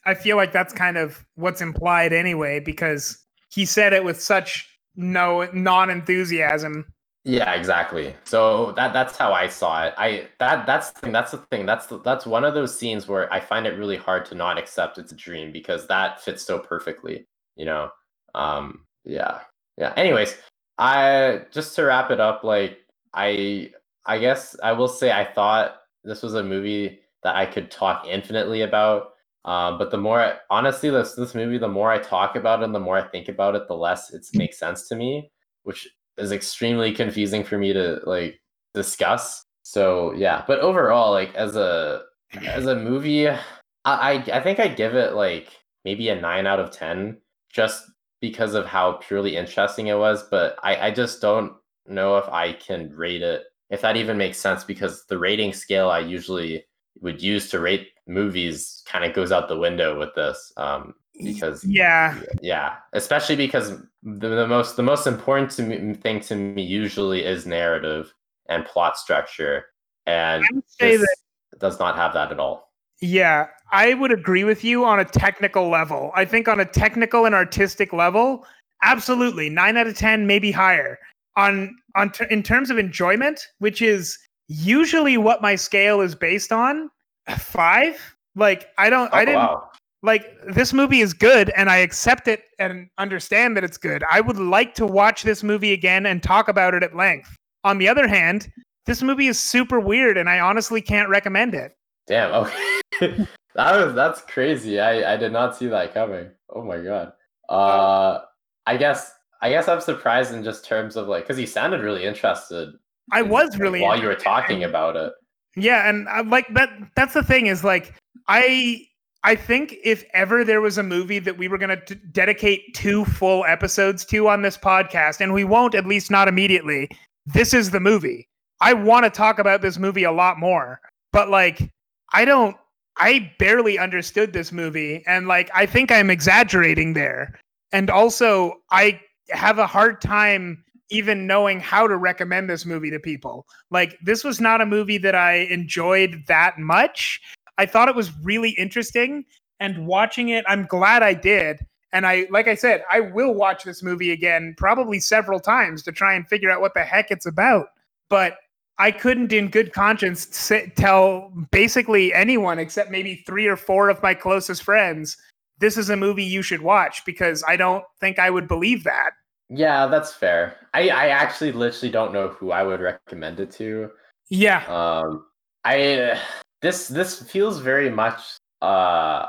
I feel like that's kind of what's implied anyway, because he said it with such no non-enthusiasm. Yeah, exactly. So that that's how I saw it. I that that's the thing. That's the thing. That's the, that's one of those scenes where I find it really hard to not accept it's a dream because that fits so perfectly. You know. Um. Yeah. Yeah. Anyways, I just to wrap it up, like I I guess I will say I thought this was a movie that I could talk infinitely about. Um, but the more honestly, this this movie, the more I talk about it and the more I think about it, the less it makes sense to me, which is extremely confusing for me to like discuss. So yeah, but overall, like as a as a movie, I I, I think I give it like maybe a nine out of ten, just because of how purely interesting it was. But I I just don't know if I can rate it, if that even makes sense, because the rating scale I usually would use to rate movies kind of goes out the window with this. Um, because Yeah, yeah especially because the, the most the most important to me, thing to me usually is narrative and plot structure and I would say this that does not have that at all Yeah, I would agree with you on a technical level. I think on a technical and artistic level, absolutely, nine out of ten, maybe higher. On on in terms of enjoyment, which is usually what my scale is based on, five. Like I don't, I Oh, didn't wow like this movie is good, and I accept it and understand that it's good. I would like to watch this movie again and talk about it at length. On the other hand, this movie is super weird, and I honestly can't recommend it. damn okay <laughs> that was that's crazy i i did not see that coming oh my god uh i guess i guess i'm surprised in just terms of like because he sounded really interested I was really while you were talking about it Yeah, and I, like that that's the thing is like I I think if ever there was a movie that we were going to dedicate two full episodes to on this podcast and we won't at least not immediately, this is the movie. I want to talk about this movie a lot more. But like I don't I barely understood this movie and like I think I'm exaggerating there. And also I have a hard time even knowing how to recommend this movie to people. Like this was not a movie that I enjoyed that much. I thought it was really interesting and watching it I'm glad I did. And I like I said, I will watch this movie again probably several times to try and figure out what the heck it's about. But I couldn't in good conscience say, tell basically anyone except maybe 3 or 4 of my closest friends this is a movie you should watch because I don't think I would believe that. Yeah that's fair i i actually literally don't know who i would recommend it to Yeah. Um, I this this feels very much uh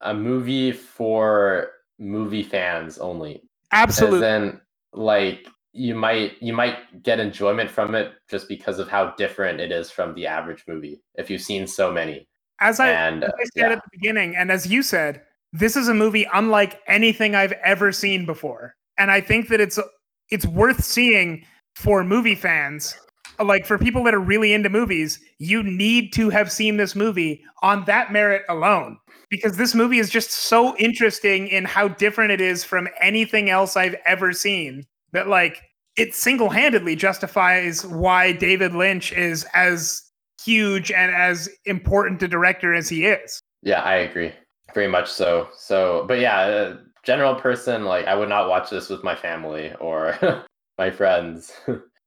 a movie for movie fans only. Absolutely. In, like you might you might get enjoyment from it just because of how different it is from the average movie if you've seen so many. As I, and as I said yeah, at the beginning, and as you said, this is a movie unlike anything I've ever seen before. And I think that it's it's worth seeing for movie fans. Like for people that are really into movies, you need to have seen this movie on that merit alone. Because this movie is just so interesting in how different it is from anything else I've ever seen. That like it single-handedly justifies why David Lynch is as huge and as important a director as he is. yeah, I agree very much so. So, but yeah, uh, general person like I would not watch this with my family or <laughs> my friends.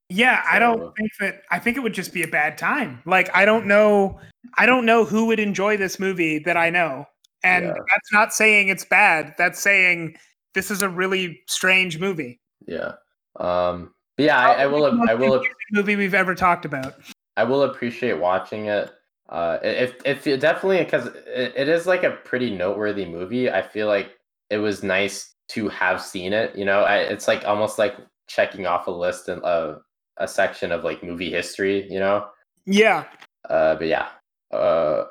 Yeah, I don't think that I think it would just be a bad time. Like I don't know I don't know who would enjoy this movie that I know. And Yeah. that's not saying it's bad. That's saying this is a really strange movie. Yeah. Um yeah, I, I will. I will. Movie we've ever talked about. I will appreciate watching it. Uh, if if it definitely because it, it is like a pretty noteworthy movie. I feel like it was nice to have seen it. You know, I, it's like almost like checking off a list and uh, a section of like movie history. You know. Yeah. Uh, but yeah, uh,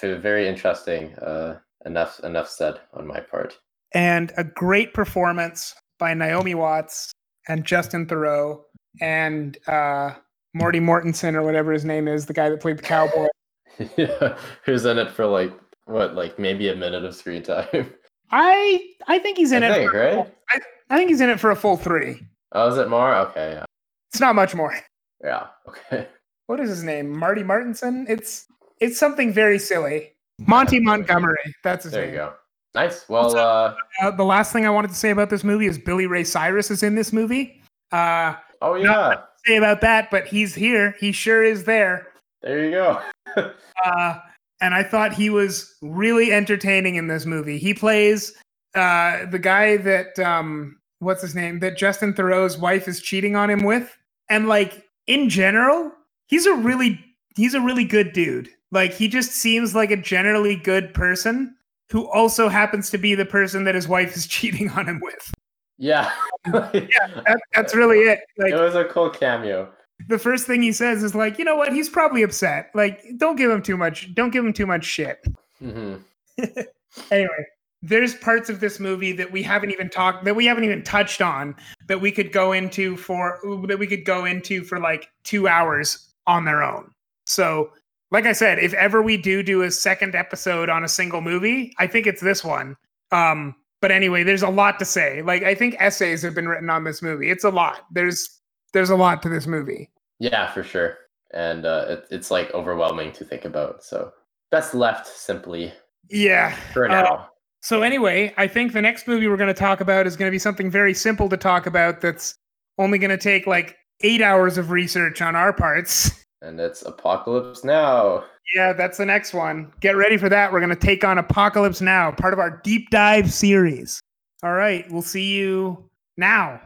very interesting. Uh, enough enough said on my part. And a great performance by Naomi Watts and Justin Theroux and uh, Morty Mortensen or whatever his name is, the guy that played the cowboy. <laughs> yeah, who's in it for like what, like maybe a minute of screen time? <laughs> I I think he's in I it. Think, for, right? I, I think he's in it for a full three. Oh, is it more? Okay, yeah. It's not much more. Yeah. <laughs> Okay. What is his name? Marty Martinson. It's it's something very silly. Monty Montgomery. That's his there name. you go. Nice. Well, uh, uh, the last thing I wanted to say about this movie is Billy Ray Cyrus is in this movie. Uh, oh yeah. say about that, but he's here. He sure is there. There you go. <laughs> uh, and I thought he was really entertaining in this movie. He plays uh, the guy that um, what's his name that Justin Theroux's wife is cheating on him with, and like in general, he's a really he's a really good dude. Like he just seems like a generally good person who also happens to be the person that his wife is <laughs> cheating on him with. Yeah. yeah, that, that's really it. Like it was a cool cameo. The first thing he says is like, you know what? He's probably upset. Like, don't give him too much. Don't give him too much shit. Mm-hmm. <laughs> anyway, there's parts of this movie that we haven't even talked that we haven't even touched on that we could go into for that we could go into for like two hours on their own. So like I said, if ever we do do a second episode on a single movie, I think it's this one. Um, but anyway, there's a lot to say. Like I think essays have been written on this movie. It's a lot. There's there's a lot to this movie. Yeah, for sure. And uh, it, it's like overwhelming to think about. So best left simply. Yeah. For now. Uh, so anyway, I think the next movie we're going to talk about is going to be something very simple to talk about. That's only going to take like eight hours of research on our parts. and it's Apocalypse Now. Yeah, that's the next one. Get ready for that. We're going to take on Apocalypse Now, part of our deep dive series. All right, we'll see you now.